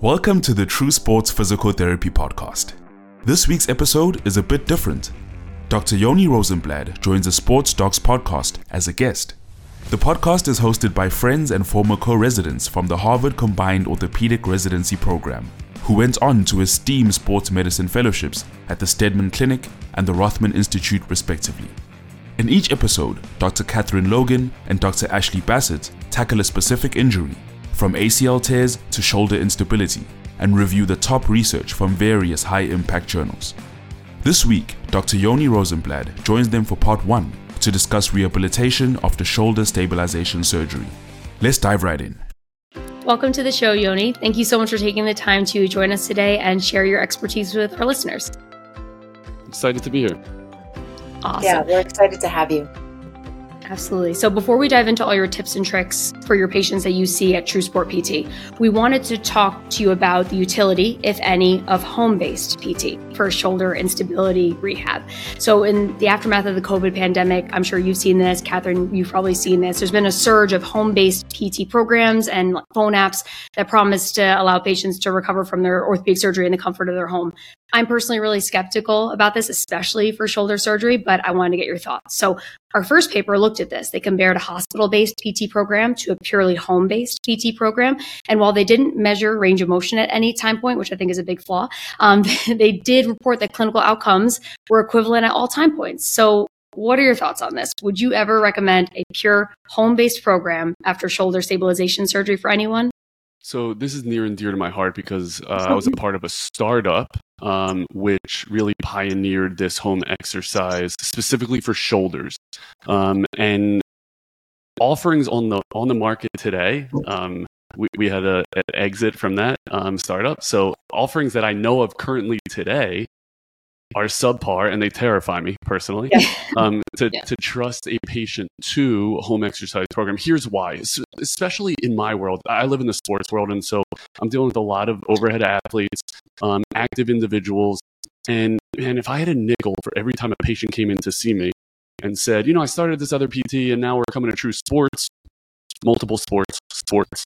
Welcome to the True Sports Physical Therapy Podcast. This week's episode is a bit different. Dr. Yoni Rosenblatt joins the Sports Docs podcast as a guest. The podcast is hosted by friends and former co residents from the Harvard Combined Orthopedic Residency Program, who went on to esteem sports medicine fellowships at the Steadman Clinic and the Rothman Institute, respectively. In each episode, Dr. Catherine Logan and Dr. Ashley Bassett tackle a specific injury from ACL tears to shoulder instability, and review the top research from various high impact journals. This week, Dr. Yoni Rosenblatt joins them for part one to discuss rehabilitation after shoulder stabilization surgery. Let's dive right in. Welcome to the show, Yoni. Thank you so much for taking the time to join us today and share your expertise with our listeners. Excited to be here. Awesome. Yeah, we're excited to have you. Absolutely. So before we dive into all your tips and tricks for your patients that you see at True Sport PT, we wanted to talk to you about the utility, if any, of home-based PT for shoulder instability rehab. So in the aftermath of the COVID pandemic, I'm sure you've seen this, Catherine, you've probably seen this. There's been a surge of home-based PT programs and phone apps that promise to allow patients to recover from their orthopedic surgery in the comfort of their home. I'm personally really skeptical about this, especially for shoulder surgery, but I wanted to get your thoughts. So our first paper looked at this. They compared a hospital-based PT program to a purely home-based PT program. And while they didn't measure range of motion at any time point, which I think is a big flaw, um, they did report that clinical outcomes were equivalent at all time points. So what are your thoughts on this? Would you ever recommend a pure home-based program after shoulder stabilization surgery for anyone? So this is near and dear to my heart because uh, I was a part of a startup um, which really pioneered this home exercise specifically for shoulders. Um, and offerings on the on the market today, um, we, we had a, an exit from that um, startup. So offerings that I know of currently today are subpar and they terrify me personally yeah. um, to, yeah. to trust a patient to home exercise program here's why especially in my world i live in the sports world and so i'm dealing with a lot of overhead athletes um, active individuals and and if i had a nickel for every time a patient came in to see me and said you know i started this other pt and now we're coming to true sports multiple sports sports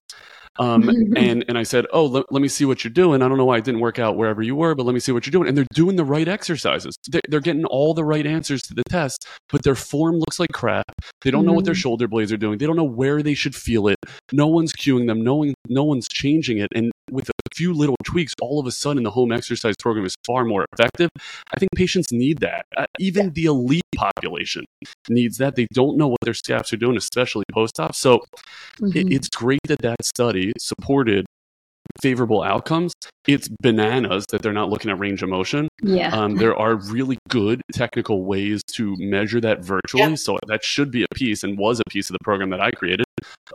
um, and, and I said, Oh, let, let me see what you're doing. I don't know why it didn't work out wherever you were, but let me see what you're doing. And they're doing the right exercises. They're, they're getting all the right answers to the test, but their form looks like crap. They don't know what their mm-hmm. shoulder blades are doing. They don't know where they should feel it. No one's cueing them. No, one, no one's changing it. And with a few little tweaks, all of a sudden the home exercise program is far more effective. I think patients need that. Uh, even the elite population needs that. They don't know what their scaps are doing, especially post op. So mm-hmm. it, it's great that that study supported favorable outcomes. It's bananas that they're not looking at range of motion. Yeah. Um, there are really good technical ways to measure that virtually. Yeah. So that should be a piece and was a piece of the program that I created.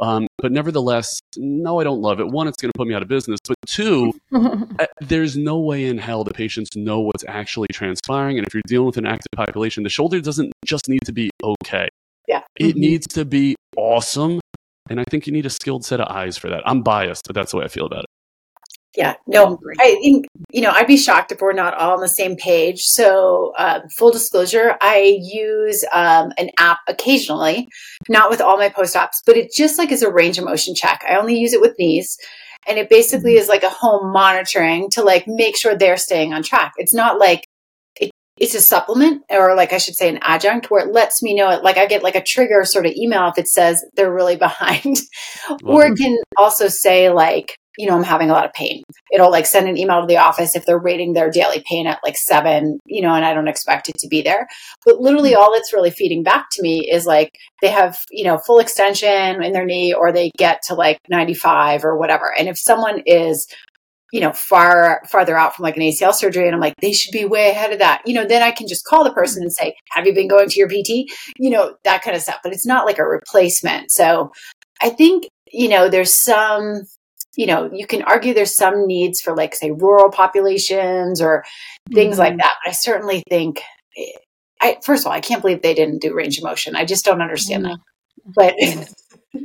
Um, but nevertheless, no, I don't love it. One, it's going to put me out of business. But two, there's no way in hell the patients know what's actually transpiring. And if you're dealing with an active population, the shoulder doesn't just need to be okay. Yeah. It mm-hmm. needs to be awesome. And I think you need a skilled set of eyes for that. I'm biased, but that's the way I feel about it. Yeah, no, I think, you know, I'd be shocked if we're not all on the same page. So, uh, full disclosure, I use um, an app occasionally, not with all my post ops, but it just like is a range of motion check. I only use it with knees. And it basically mm-hmm. is like a home monitoring to like make sure they're staying on track. It's not like it's a supplement or like I should say an adjunct where it lets me know it like I get like a trigger sort of email if it says they're really behind. or it can also say like, you know, I'm having a lot of pain. It'll like send an email to the office if they're rating their daily pain at like seven, you know, and I don't expect it to be there. But literally mm-hmm. all it's really feeding back to me is like they have, you know, full extension in their knee or they get to like 95 or whatever. And if someone is you know, far farther out from like an ACL surgery, and I'm like, they should be way ahead of that. You know, then I can just call the mm-hmm. person and say, "Have you been going to your PT?" You know, that kind of stuff. But it's not like a replacement. So I think you know, there's some, you know, you can argue there's some needs for like say rural populations or things mm-hmm. like that. But I certainly think, I first of all, I can't believe they didn't do range of motion. I just don't understand mm-hmm. that. But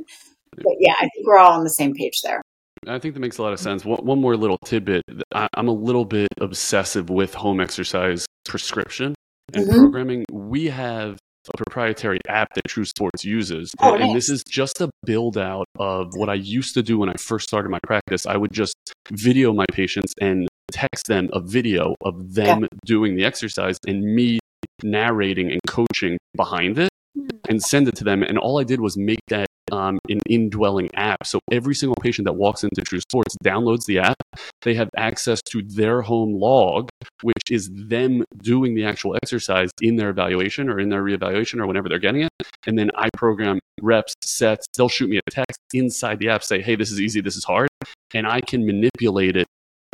but yeah, I think we're all on the same page there. I think that makes a lot of sense. One, one more little tidbit. I, am a little bit obsessive with home exercise prescription and mm-hmm. programming. We have a proprietary app that True Sports uses. Oh, and, this is just a build out of what I used to do when I first started my practice. I would just video my patients and text them a video of them doing the exercise and me narrating and coaching behind it and send it to them. And all I did was make that um, an indwelling app. So every single patient that walks into True Sports downloads the app. They have access to their home log, which is them doing the actual exercise in their evaluation or in their reevaluation or whenever they're getting it. And then I program reps, sets. They'll shoot me a text inside the app, say, hey, this is easy, this is hard. And I can manipulate it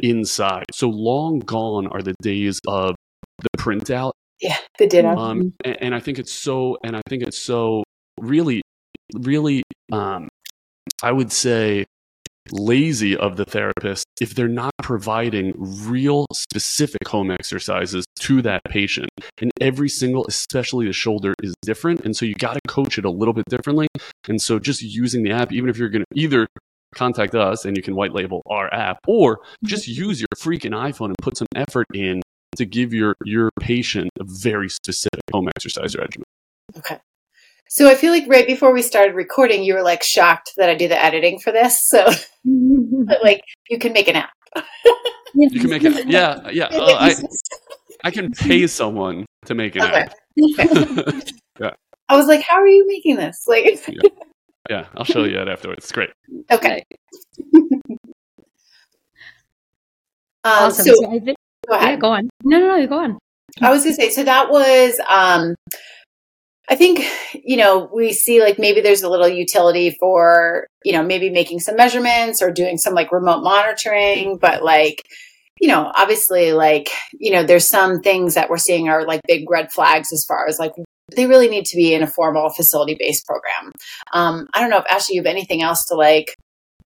inside. So long gone are the days of the printout Yeah, the ditto. um, and, and I think it's so, and I think it's so really, really, um, I would say lazy of the therapist if they're not providing real specific home exercises to that patient. And every single, especially the shoulder, is different. And so you got to coach it a little bit differently. And so just using the app, even if you're going to either contact us and you can white label our app or just use your freaking iPhone and put some effort in to give your your patient a very specific home exercise regimen. Okay. So I feel like right before we started recording, you were like shocked that I do the editing for this. So but, like you can make an app. You can make it. Yeah, yeah. uh, I I can pay someone to make an Okay. app. I was like, how are you making this? Like, yeah, I'll show you that afterwards. It's great. okay. Um, awesome. So So I think, go yeah, go on. No, no, no, go on. I was gonna say, so that was, um, I think, you know, we see like maybe there's a little utility for, you know, maybe making some measurements or doing some like remote monitoring, but like, you know, obviously, like, you know, there's some things that we're seeing are like big red flags as far as like they really need to be in a formal facility based program. Um, I don't know if Ashley, you have anything else to like,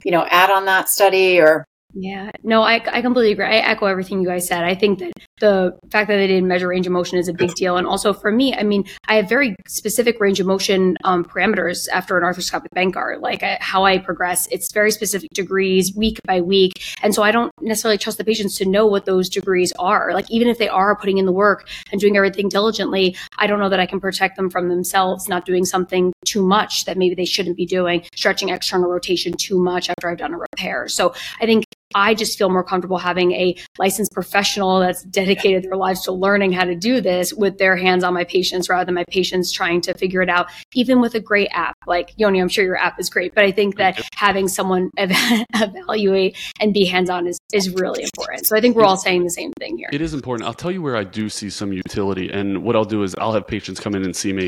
you know, add on that study or Yeah, no, I, I completely agree. I echo everything you guys said. I think that the fact that they didn't measure range of motion is a big deal. And also for me, I mean, I have very specific range of motion um, parameters after an arthroscopic Bankart, like I, how I progress. It's very specific degrees week by week. And so I don't necessarily trust the patients to know what those degrees are. Like even if they are putting in the work and doing everything diligently, I don't know that I can protect them from themselves not doing something too much that maybe they shouldn't be doing, stretching external rotation too much after I've done a repair. So I think I just feel more comfortable having a licensed professional that's dedicated their lives to learning how to do this with their hands on my patients rather than my patients trying to figure it out, even with a great app. Like Yoni, I'm sure your app is great, but I think that having someone ev- evaluate and be hands on is, is really important. So I think we're all saying the same thing here. It is important. I'll tell you where I do see some utility, and what I'll do is I'll have patients come in and see me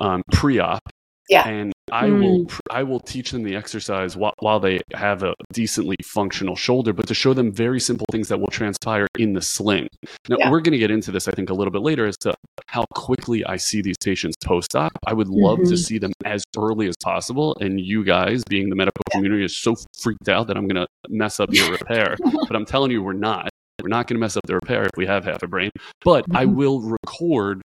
um, pre-op, Yeah. and I will I will teach them the exercise while, while they have a decently functional shoulder, but to show them very simple things that will transpire in the sling. Now Yeah. we're going to get into this, I think, a little bit later as to how quickly I see these patients post-op. I would love to Mhm. see them as early as possible, and you guys, being the medical community, is so freaked out that I'm going to mess up your repair. but I'm telling you, we're not. We're not going to mess up the repair if we have half a brain. But I Mhm. will record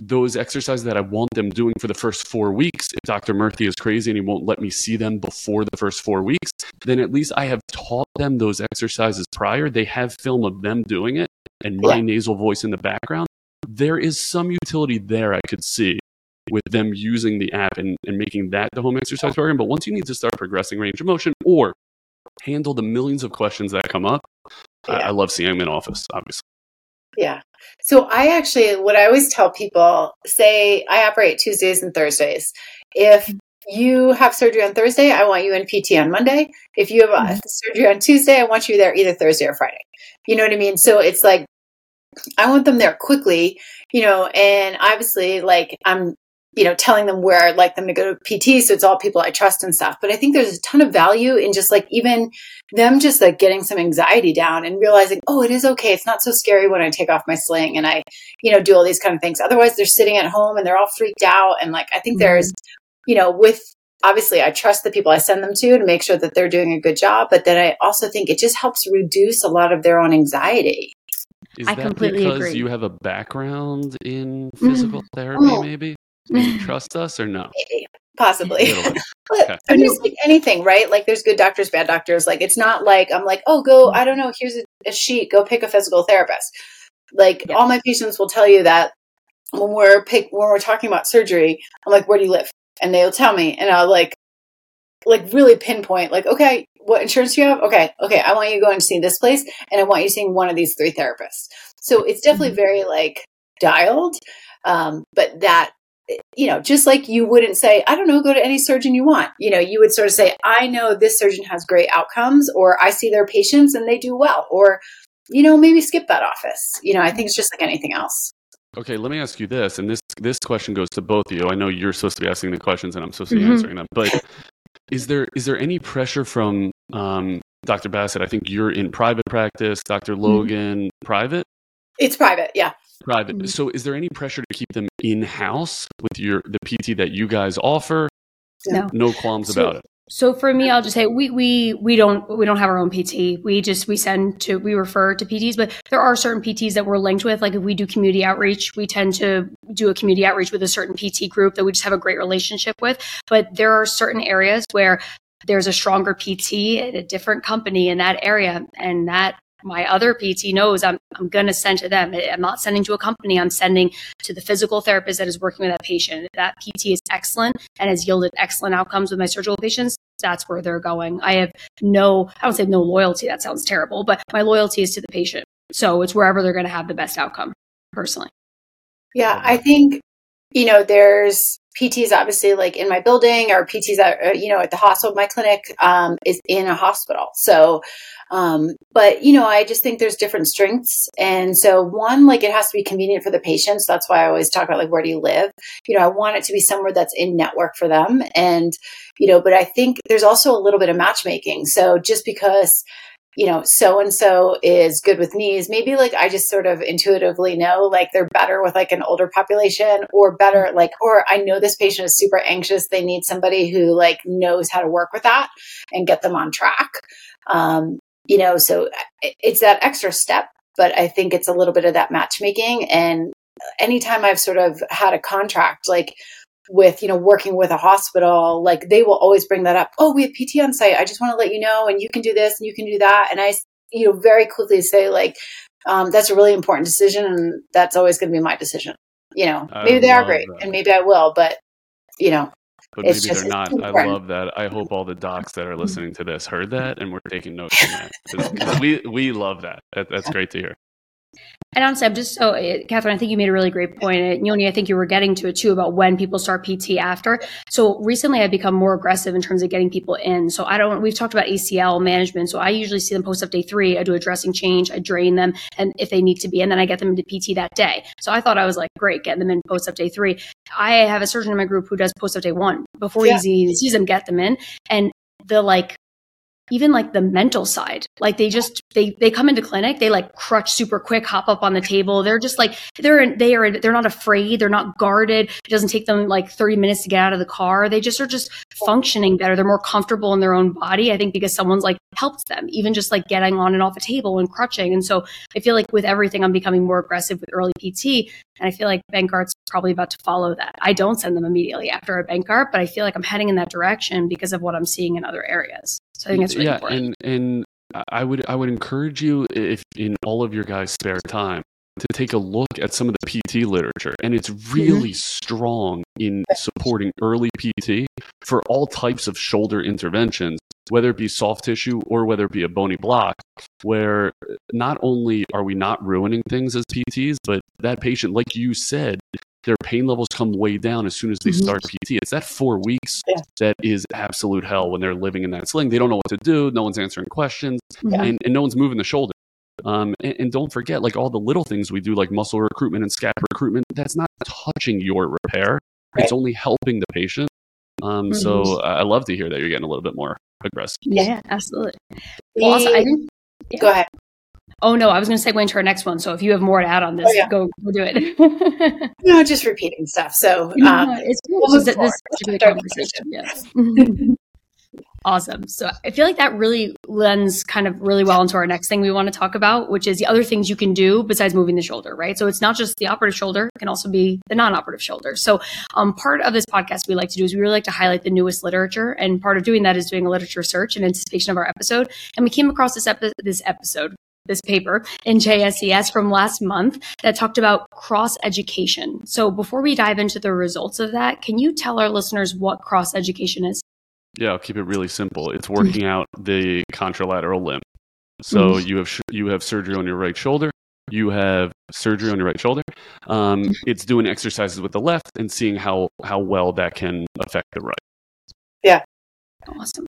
those exercises that I want them doing for the first four weeks. If Dr. Murthy is crazy and he won't let me see them before the first four weeks, then at least I have taught them those exercises prior. They have film of them doing it and my Yeah. nasal voice in the background. There is some utility there I could see with them using the app and, and making that the home exercise program. But once you need to start progressing range of motion or handle the millions of questions that come up, I, I love seeing them in office, obviously. Yeah. So I actually, what I always tell people, say I operate Tuesdays and Thursdays. If you have surgery on Thursday, I want you in PT on Monday. If you have a Mhm. surgery on Tuesday, I want you there either Thursday or Friday. You know what I mean? So it's like, I want them there quickly, you know, and obviously, like, I'm, you know, telling them where I'd like them to go to PT. So it's all people I trust and stuff. But I think there's a ton of value in just like even them just like getting some anxiety down and realizing, oh, it is okay. It's not so scary when I take off my sling and I, you know, do all these kind of things. Otherwise, they're sitting at home and they're all freaked out. And like, I think mm-hmm. there's, you know, with obviously I trust the people I send them to to make sure that they're doing a good job. But then I also think it just helps reduce a lot of their own anxiety. Is I that completely because agree. you have a background in mm-hmm. physical therapy, Oh. maybe? Trust us or no? Possibly. A little bit. But Okay. I mean, it's like anything, right? Like there's good doctors, bad doctors. Like it's not like I'm like, oh, go, I don't know, here's a, a sheet, go pick a physical therapist. Like Yeah. all my patients will tell you that when we're pick when we're talking about surgery, I'm like, where do you live? And they'll tell me, and I'll like like really pinpoint, like, okay, what insurance do you have? Okay, okay, I want you to go and see this place, and I want you seeing one of these three therapists. So it's definitely mm-hmm. very like dialed, um, but that you know, just like you wouldn't say, I don't know, go to any surgeon you want. You know, you would sort of say, I know this surgeon has great outcomes, or I see their patients and they do well, or you know, maybe skip that office. You know, I think it's just like anything else. Okay, let me ask you this, and this this question goes to both of you. I know you're supposed to be asking the questions, and I'm supposed to be mm-hmm. answering them. But is there is there any pressure from um, Dr. Bassett? I think you're in private practice. Dr. Mm-hmm. Logan, mm-hmm. private. It's private, yeah. Private. Mm-hmm. So, is there any pressure to keep them in house with your the PT that you guys offer? No, no qualms so, about it. So for me, I'll just say we we we don't we don't have our own PT. We just we send to we refer to PTs, but there are certain PTs that we're linked with. Like if we do community outreach, we tend to do a community outreach with a certain PT group that we just have a great relationship with. But there are certain areas where there's a stronger PT at a different company in that area, and that my other PT knows I'm, I'm going to send to them. I'm not sending to a company. I'm sending to the physical therapist that is working with that patient. That PT is excellent and has yielded excellent outcomes with my surgical patients, that's where they're going. I have no, I don't say no loyalty. That sounds terrible, but my loyalty is to the patient. So it's wherever they're going to have the best outcome personally. Yeah, I think, you know, there's PTs obviously like in my building or PTs at, uh, you know, at the hospital. My clinic um, is in a hospital. So, um, but you know, I just think there's different strengths. And so one, like it has to be convenient for the patients. That's why I always talk about like, where do you live? You know, I want it to be somewhere that's in network for them. And, you know, but I think there's also a little bit of matchmaking. So just because, you know, so and so is good with knees. Maybe like I just sort of intuitively know like they're better with like an older population or better like, or I know this patient is super anxious. They need somebody who like knows how to work with that and get them on track. Um, you know, so it's that extra step, but I think it's a little bit of that matchmaking. And anytime I've sort of had a contract, like, with you know working with a hospital like they will always bring that up oh we have pt on site i just want to let you know and you can do this and you can do that and i you know very quickly say like um, that's a really important decision and that's always going to be my decision you know maybe I they are great that. and maybe i will but you know but maybe just, they're not. I love that. I hope all the docs that are listening to this heard that and we're taking notes from that. Cause, cause we we love that. that. That's great to hear. And honestly, I'm just so, uh, Catherine, I think you made a really great point. And Yoni, I think you were getting to it too about when people start PT after. So recently I've become more aggressive in terms of getting people in. So I don't, we've talked about ACL management. So I usually see them post op day three. I do a dressing change, I drain them, and if they need to be, and then I get them into PT that day. So I thought I was like, great, getting them in post op day three. I have a surgeon in my group who does post op day one before yeah. he sees them, get them in. And the like even like the mental side. Like they just they they come into clinic they like crutch super quick hop up on the table. They're just like they're they are they're not afraid they're not guarded. It doesn't take them like 30 minutes to get out of the car. They just are just functioning better. They're more comfortable in their own body i think because someone's like helped them even just like getting on and off a table and crutching. And so i feel like with everything i'm becoming more aggressive with early pt and i feel like Bankart's probably about to follow that. I don't send them immediately after a Bankart but i feel like i'm heading in that direction because of what i'm seeing in other areas I think it's really yeah, important. and and I would I would encourage you if in all of your guys' spare time to take a look at some of the PT literature, and it's mm-hmm. really mm-hmm. strong in supporting early PT for all types of shoulder interventions, whether it be soft tissue or whether it be a bony block, where not only are we not ruining things as PTs, but that patient, like you said, their pain levels come way down as soon as they mm-hmm. start PT. It's that four weeks yeah. that is absolute hell when they're living in that sling. They don't know what to do. No one's answering questions, yeah. and, and no one's moving the shoulder. Um, and, and, don't forget, like all the little things we do, like muscle recruitment and scap recruitment, that's not touching your repair. Right. It's only helping the patient. Um, mm-hmm. So I love to hear that you're getting a little bit more aggressive. Yeah, absolutely. Well, also, I think, yeah. Go ahead. Oh no, I was going to segue into our next one. So if you have more to add on this, oh, yeah. go, go do it. no, just repeating stuff. So um, no, it's cool. We'll this, this is a good conversation. Yes. awesome. So I feel like that really lends kind of really well into our next thing we want to talk about, which is the other things you can do besides moving the shoulder, right? So it's not just the operative shoulder; it can also be the non-operative shoulder. So um, part of this podcast we like to do is we really like to highlight the newest literature, and part of doing that is doing a literature search in anticipation of our episode. And we came across this epi- this episode this paper in JSES from last month that talked about cross education. So before we dive into the results of that, can you tell our listeners what cross education is? Yeah, I'll keep it really simple. It's working out the contralateral limb. So mm-hmm. you have sh- you have surgery on your right shoulder. You have surgery on your right shoulder. Um, mm-hmm. it's doing exercises with the left and seeing how how well that can affect the right. Yeah. Awesome.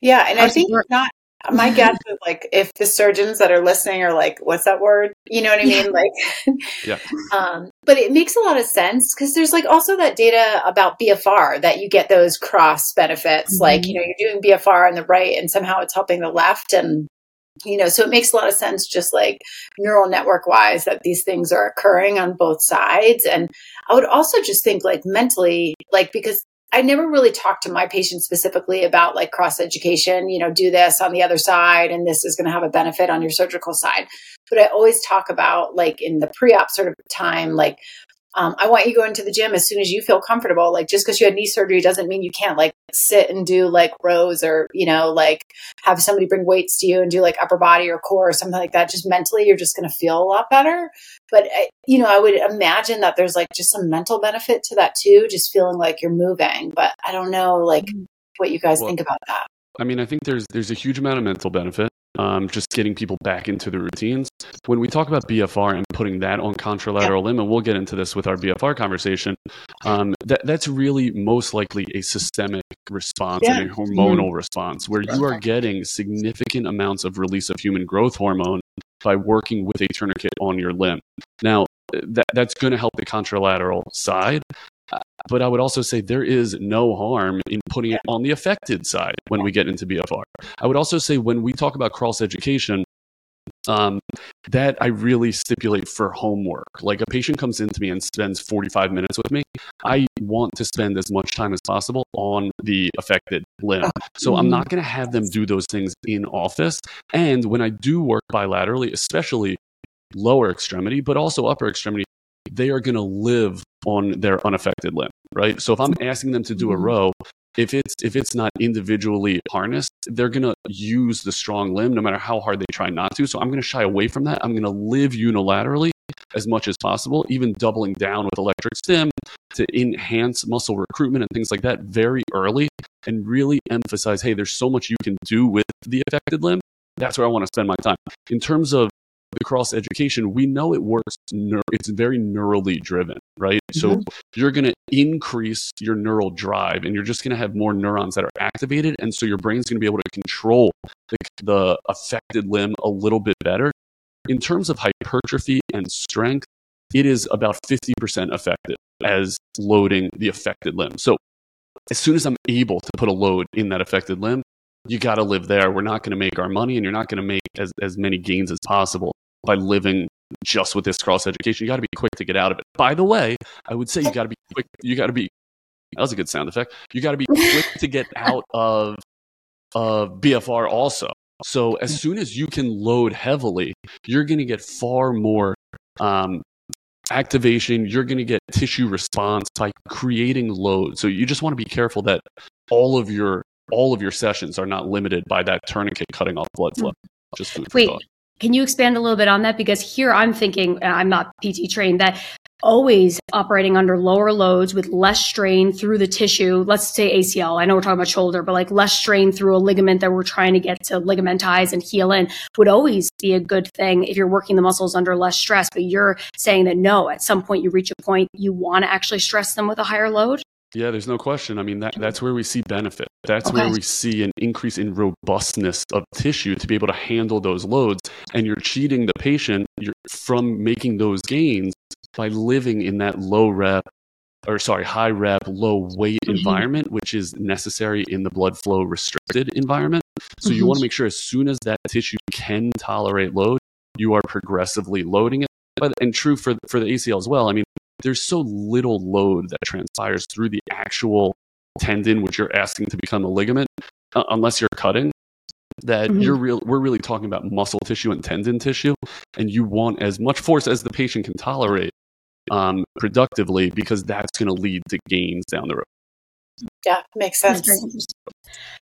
Yeah, and I think not my guess is like if the surgeons that are listening are like, "What's that word?" You know what I mean? Yeah. Like, yeah. Um, but it makes a lot of sense because there's like also that data about BFR that you get those cross benefits. Mm-hmm. Like, you know, you're doing BFR on the right, and somehow it's helping the left, and you know, so it makes a lot of sense just like neural network wise that these things are occurring on both sides. And I would also just think like mentally, like because I never really talked to my patients specifically about like cross education, you know, do this on the other side and this is going to have a benefit on your surgical side. But I always talk about like in the pre op sort of time, like um, I want you going to the gym as soon as you feel comfortable. Like just because you had knee surgery doesn't mean you can't like sit and do like rows or, you know, like have somebody bring weights to you and do like upper body or core or something like that. Just mentally, you're just going to feel a lot better. But, you know, I would imagine that there's like just some mental benefit to that too, just feeling like you're moving. But I don't know like mm-hmm. what you guys well, think about that. I mean, I think there's there's a huge amount of mental benefit um, just getting people back into the routines. When we talk about BFR and putting that on contralateral limb, and we'll get into this with our BFR conversation, um, that, that's really most likely a systemic response yeah. and a hormonal mm-hmm. response where you are getting significant amounts of release of human growth hormone by working with a tourniquet on your limb. Now, that, that's going to help the contralateral side. But I would also say there is no harm in putting it on the affected side when we get into BFR. I would also say when we talk about cross education, um, that I really stipulate for homework. Like a patient comes into me and spends 45 minutes with me, I want to spend as much time as possible on the affected limb. So I'm not going to have them do those things in office. And when I do work bilaterally, especially lower extremity, but also upper extremity, they are going to live on their unaffected limb, right? So if I'm asking them to do a mm-hmm. row, if it's if it's not individually harnessed, they're going to use the strong limb no matter how hard they try not to. So I'm going to shy away from that. I'm going to live unilaterally as much as possible, even doubling down with electric stim to enhance muscle recruitment and things like that very early and really emphasize, hey, there's so much you can do with the affected limb. That's where I want to spend my time. In terms of the cross education, we know it works. it's very neurally driven, right? Mm-hmm. So you're going to increase your neural drive, and you're just going to have more neurons that are activated, and so your brain's going to be able to control the, the affected limb a little bit better. In terms of hypertrophy and strength, it is about 50% effective as loading the affected limb. So as soon as I'm able to put a load in that affected limb, you got to live there. We're not going to make our money and you're not going to make as, as many gains as possible by living just with this cross education. You got to be quick to get out of it. By the way, I would say you got to be quick. You got to be, that was a good sound effect. You got to be quick to get out of, of BFR also. So as soon as you can load heavily, you're going to get far more um, activation. You're going to get tissue response by creating load. So you just want to be careful that all of your all of your sessions are not limited by that tourniquet cutting off blood hmm. flow. Just food Wait, can you expand a little bit on that? Because here I'm thinking, I'm not PT trained, that always operating under lower loads with less strain through the tissue. Let's say ACL. I know we're talking about shoulder, but like less strain through a ligament that we're trying to get to ligamentize and heal in would always be a good thing if you're working the muscles under less stress. But you're saying that no, at some point you reach a point you want to actually stress them with a higher load. Yeah, there's no question. I mean, that, that's where we see benefit. That's okay. where we see an increase in robustness of tissue to be able to handle those loads. And you're cheating the patient from making those gains by living in that low rep or sorry, high rep, low weight mm-hmm. environment, which is necessary in the blood flow restricted environment. So mm-hmm. you want to make sure as soon as that tissue can tolerate load, you are progressively loading it. But, and true for, for the ACL as well. I mean, there's so little load that transpires through the actual tendon, which you're asking to become a ligament, uh, unless you're cutting. That mm-hmm. you're real, we're really talking about muscle tissue and tendon tissue, and you want as much force as the patient can tolerate um, productively because that's going to lead to gains down the road. Yeah, makes sense.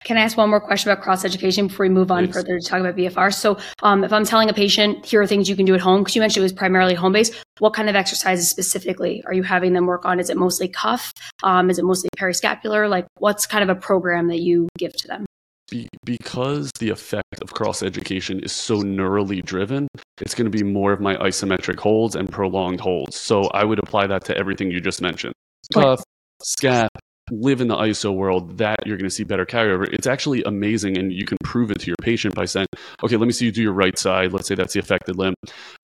Can I ask one more question about cross education before we move on Please. further to talk about BFR? So, um, if I'm telling a patient, here are things you can do at home, because you mentioned it was primarily home based, what kind of exercises specifically are you having them work on? Is it mostly cuff? Um, is it mostly periscapular? Like, what's kind of a program that you give to them? Be- because the effect of cross education is so neurally driven, it's going to be more of my isometric holds and prolonged holds. So, I would apply that to everything you just mentioned cuff, scap, live in the ISO world, that you're going to see better carryover. It's actually amazing, and you can prove it to your patient by saying, okay, let me see you do your right side. Let's say that's the affected limb.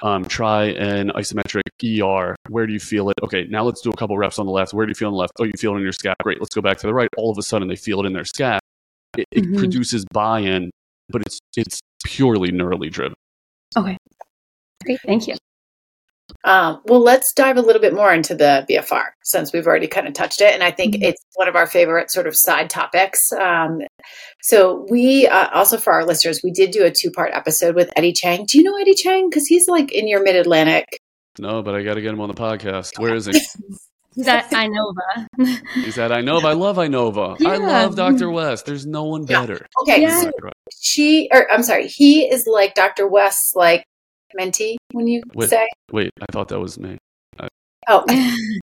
Um, try an isometric ER. Where do you feel it? Okay, now let's do a couple reps on the left. Where do you feel on the left? Oh, you feel it in your scap. Great. Let's go back to the right. All of a sudden, they feel it in their scap. It, it mm-hmm. produces buy-in, but it's it's purely neurally driven. Okay. Great. Thank you. Um, well, let's dive a little bit more into the BFR since we've already kind of touched it. And I think mm-hmm. it's one of our favorite sort of side topics. Um, so, we uh, also, for our listeners, we did do a two part episode with Eddie Chang. Do you know Eddie Chang? Because he's like in your mid Atlantic. No, but I got to get him on the podcast. Where is he? He's at Inova. He's at Inova. I love Inova. Yeah. I love Dr. West. There's no one better. Yeah. Okay. Yeah. So she, or I'm sorry, he is like Dr. West's like mentee when you wait, say? Wait, I thought that was me. I... Oh.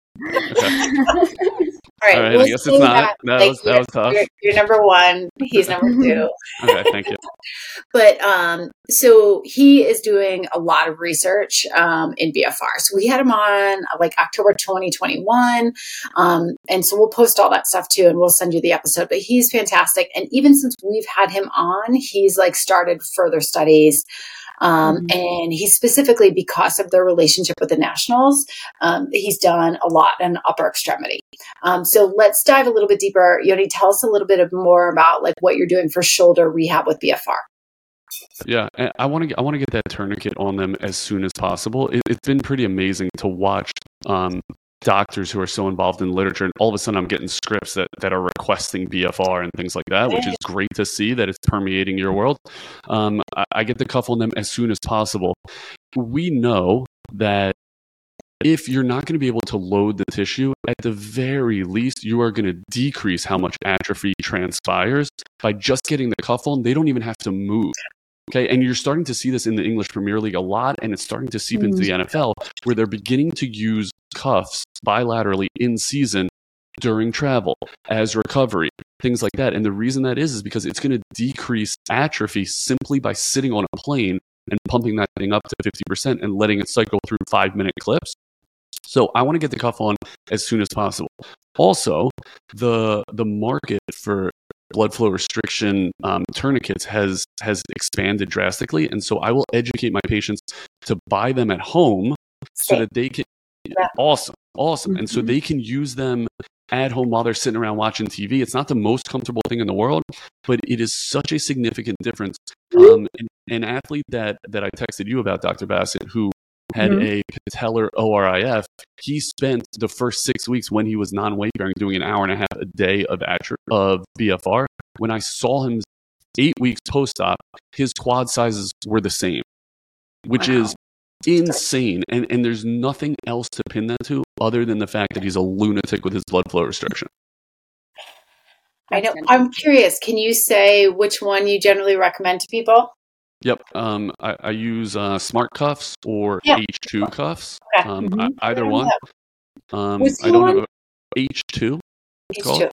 All right, All right we'll I guess it's not. That, that, was, that was tough. You're, you're, number one. He's number two. okay, thank you. but um, so he is doing a lot of research um, in BFR. So we had him on uh, like October 2021. Um, and so we'll post all that stuff too and we'll send you the episode. But he's fantastic. And even since we've had him on, he's like started further studies um, mm-hmm. And he specifically, because of their relationship with the Nationals, um, he's done a lot in upper extremity. Um, so let's dive a little bit deeper. Yoni, tell us a little bit more about like what you're doing for shoulder rehab with BFR. Yeah, I want to I want to get that tourniquet on them as soon as possible. It, has been pretty amazing to watch um, doctors who are so involved in literature and all of a sudden i'm getting scripts that, that are requesting bfr and things like that which is great to see that it's permeating your world um, I, I get the cuff on them as soon as possible we know that if you're not going to be able to load the tissue, at the very least, you are going to decrease how much atrophy transpires by just getting the cuff on. They don't even have to move. Okay. And you're starting to see this in the English Premier League a lot, and it's starting to seep into the mm. NFL where they're beginning to use cuffs bilaterally in season during travel as recovery, things like that. And the reason that is, is because it's going to decrease atrophy simply by sitting on a plane and pumping that thing up to 50% and letting it cycle through five minute clips. So I want to get the cuff on as soon as possible. Also, the the market for blood flow restriction um, tourniquets has has expanded drastically, and so I will educate my patients to buy them at home so that they can. Yeah. Awesome, awesome, mm-hmm. and so mm-hmm. they can use them at home while they're sitting around watching TV. It's not the most comfortable thing in the world, but it is such a significant difference. Mm-hmm. Um, an, an athlete that that I texted you about, Dr. Bassett, who had mm-hmm. a patellar ORIF. He spent the first six weeks when he was non weight bearing doing an hour and a half a day of of BFR. When I saw him eight weeks post op, his quad sizes were the same, which wow. is insane. And and there's nothing else to pin that to other than the fact that he's a lunatic with his blood flow restriction. I know. I'm curious. Can you say which one you generally recommend to people? Yep. Um, I, I use uh, smart cuffs or yeah. H2 cuffs. Okay. Um, mm-hmm. I, either one. Um, I don't one? have a H2. H2.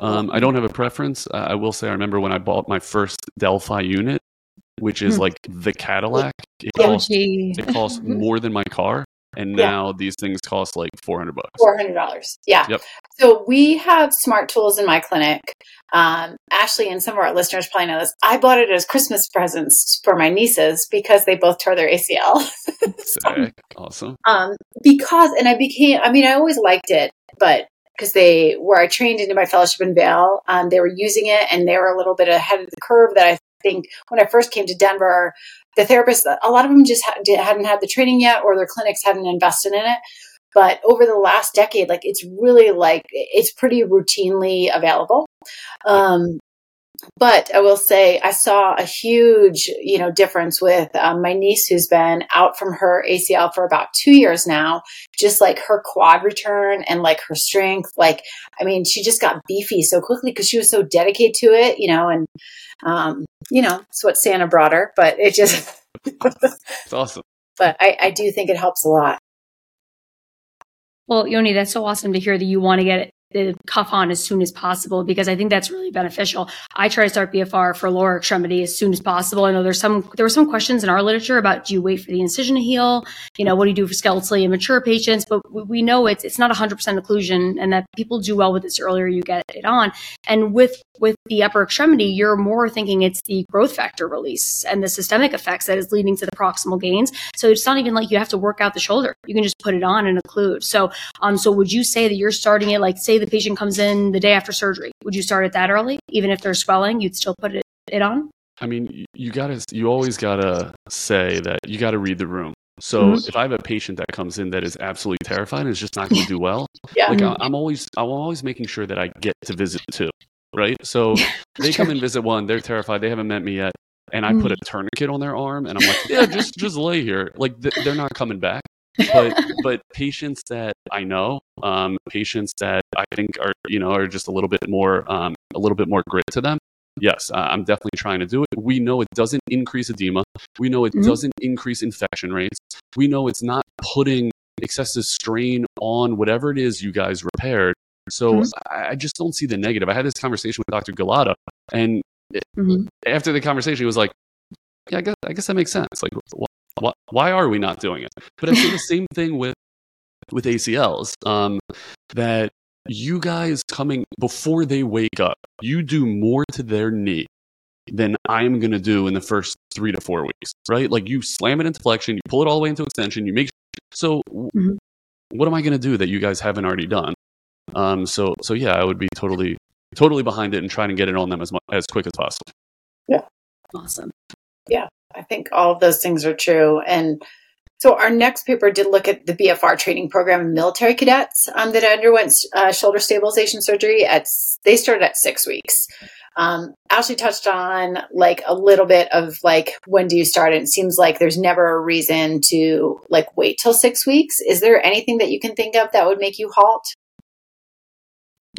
Um, I don't have a preference. I will say I remember when I bought my first Delfi unit, which is hmm. like the Cadillac. It costs, it costs more than my car and now yeah. these things cost like 400 bucks. 400 dollars. Yeah. Yep. so we have smart tools in my clinic. Um, ashley and some of our listeners probably know this. I bought it as christmas presents for my nieces because they both tore their acl so, awesome. Um, because and i became i mean i always liked it but because they where i trained into my fellowship in Vail, um, they were using it and they were a little bit ahead of the curve that i think when i first came to denver the therapists, a lot of them just hadn't had the training yet, or their clinics hadn't invested in it. But over the last decade, like it's really like it's pretty routinely available. Um, but I will say I saw a huge, you know, difference with um, my niece who's been out from her ACL for about two years now. Just like her quad return and like her strength, like I mean, she just got beefy so quickly because she was so dedicated to it, you know, and um, you know, it's what Santa brought her. But it just, it's awesome. But I, I do think it helps a lot. Well, Yoni, that's so awesome to hear that you want to get the cuff on as soon as possible because I think that's really beneficial. I try to start BFR for lower extremity as soon as possible. I know there's some there were some questions in our literature about do you wait for the incision to heal? You know, what do you do for skeletally immature patients? But we know it's it's not 100% occlusion and that people do well with this earlier you get it on. And with with the upper extremity, you're more thinking it's the growth factor release and the systemic effects that is leading to the proximal gains. So it's not even like you have to work out the shoulder. You can just put it on and occlude. So um so would you say that you're starting it like say the the patient comes in the day after surgery, would you start it that early? Even if there's swelling, you'd still put it, it on? I mean, you gotta, you always gotta say that you gotta read the room. So mm-hmm. if I have a patient that comes in that is absolutely terrified and is just not going to do well, yeah. like mm-hmm. I'm always, I'm always making sure that I get to visit two, right? So they come and visit one, they're terrified, they haven't met me yet, and I put a mm. tourniquet on their arm, and I'm like, yeah, just just lay here. Like th- they're not coming back but but patients that I know, um, patients that I think are you know are just a little bit more um, a little bit more grit to them. Yes, uh, I'm definitely trying to do it. We know it doesn't increase edema. We know it mm-hmm. doesn't increase infection rates. We know it's not putting excessive strain on whatever it is you guys repaired. So mm-hmm. I, I, just don't see the negative. I had this conversation with Dr. Galata, and mm-hmm. after the conversation, he was like, "Yeah, I guess I guess that makes sense. Like, why, why are we not doing it? But I see the same thing with with ACLs. Um, that you guys coming before they wake up, you do more to their knee than I'm going to do in the first three to four weeks, right? Like you slam it into flexion, you pull it all the way into extension, you make so. Mm-hmm. What am I going to do that you guys haven't already done? Um, so so yeah, I would be totally totally behind it and trying to get it on them as as quick as possible. Yeah, awesome. Yeah, I think all of those things are true. And so our next paper did look at the BFR training program in military cadets um, that underwent uh, shoulder stabilization surgery. At they started at six weeks. Um, Ashley touched on like a little bit of like when do you start? And it seems like there's never a reason to like wait till six weeks. Is there anything that you can think of that would make you halt?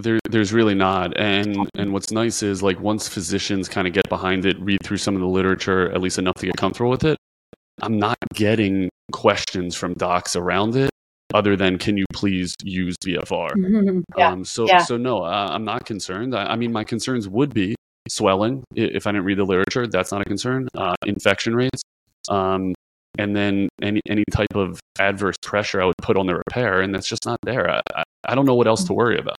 There, there's really not, and and what's nice is like once physicians kind of get behind it, read through some of the literature at least enough to get comfortable with it. I'm not getting questions from docs around it other than can you please use BFR. Mm-hmm. Yeah. Um, so yeah. so no, uh, I'm not concerned. I, I, mean, my concerns would be swelling if I didn't read the literature. That's not a concern. Uh, infection rates, um, and then any any type of adverse pressure I would put on the repair, and that's just not there. I, I, I don't know what else to worry about.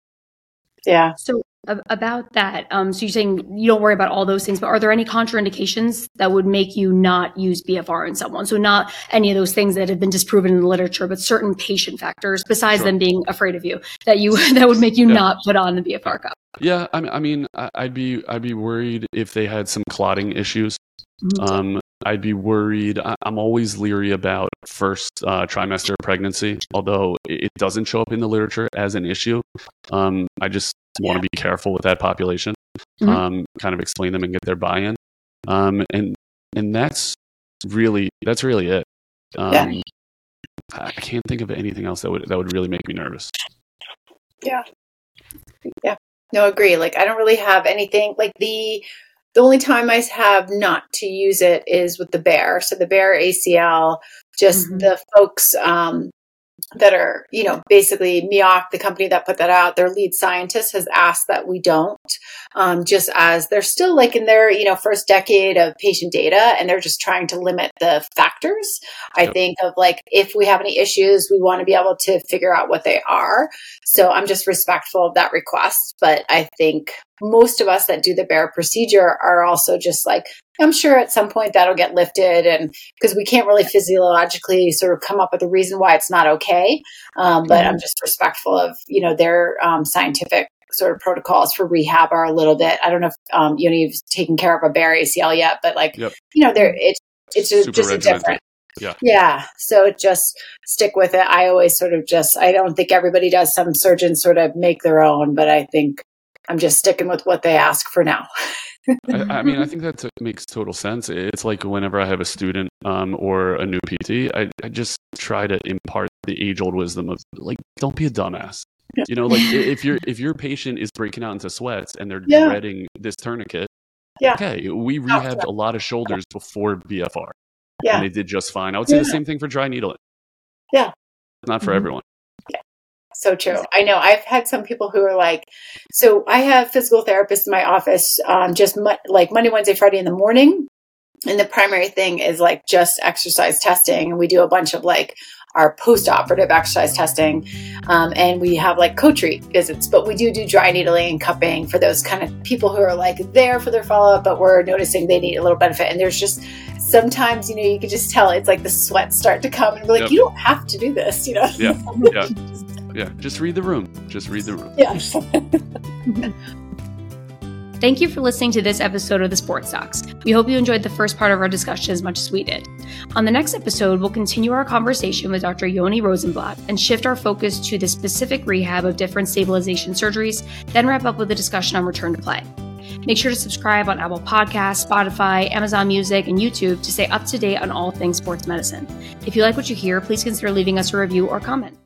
Yeah. So about that, um, so you're saying you don't worry about all those things, but are there any contraindications that would make you not use BFR in someone? So not any of those things that have been disproven in the literature, but certain patient factors besides sure. them being afraid of you that you that would make you yeah. not put on the BFR cup. Yeah, I mean, I mean, I'd be I'd be worried if they had some clotting issues. Mm-hmm. Um, I'd be worried. I'm always leery about first uh, trimester pregnancy, although it doesn't show up in the literature as an issue. Um, I just want to be careful with that population, mm-hmm. um, kind of explain them and get their buy-in. Um, and and that's really that's really it. Um, yeah. I can't think of anything else that would that would really make me nervous. Yeah. Yeah. No, agree. Like I don't really have anything like the the only time I have not to use it is with the bear. So the bear ACL, just mm-hmm. the folks um, that are, you know, basically Miach, the company that put that out, their lead scientist has asked that we don't, um, just as they're still like in their, you know, first decade of patient data and they're just trying to limit the factors. Yep. I think of like, if we have any issues, we want to be able to figure out what they are. So I'm just respectful of that request. But I think most of us that do the bear procedure are also just like, I'm sure at some point that'll get lifted, and because we can't really physiologically sort of come up with a reason why it's not okay. Um, but mm-hmm. I'm just respectful of you know their um, scientific sort of protocols for rehab are a little bit. I don't know if um, you know you've taken care of a bear ACL yet, but like yep. you know, there it's it's a, just a different. Yeah. Yeah. So just stick with it. I always sort of just, I don't think everybody does. Some surgeons sort of make their own, but I think I'm just sticking with what they ask for now. I, I, mean, I think that t- makes total sense. It's like whenever I have a student um, or a new PT, I, I just try to impart the age old wisdom of like, don't be a dumbass. You know, like if your if your patient is breaking out into sweats and they're yeah. dreading this tourniquet, yeah. okay, we rehabbed a lot of shoulders before BFR. Yeah. And they did just fine. I would say yeah. the same thing for dry needling. Yeah. Not for mm-hmm. everyone. So true. I know. I've had some people who are like, so I have physical therapists in my office, um, just mo- like Monday, Wednesday, Friday in the morning. And the primary thing is like just exercise testing. And we do a bunch of like our post-operative exercise testing, um, and we have like co-treat visits. But we do do dry needling and cupping for those kind of people who are like there for their follow-up, but we're noticing they need a little benefit. And there's just sometimes you know you can just tell it's like the sweat start to come, and we're like, yep. you don't have to do this, you know? Yeah, yeah, yeah. Just read the room. Just read the room. Yeah. Thank you for listening to this episode of the Sports Docs. We hope you enjoyed the first part of our discussion as much as we did. On the next episode, we'll continue our conversation with Dr. Yoni Rosenblatt and shift our focus to the specific rehab of different stabilization surgeries, then wrap up with a discussion on return to play. Make sure to subscribe on Apple Podcasts, Spotify, Amazon Music, and YouTube to stay up to date on all things sports medicine. If you like what you hear, please consider leaving us a review or comment.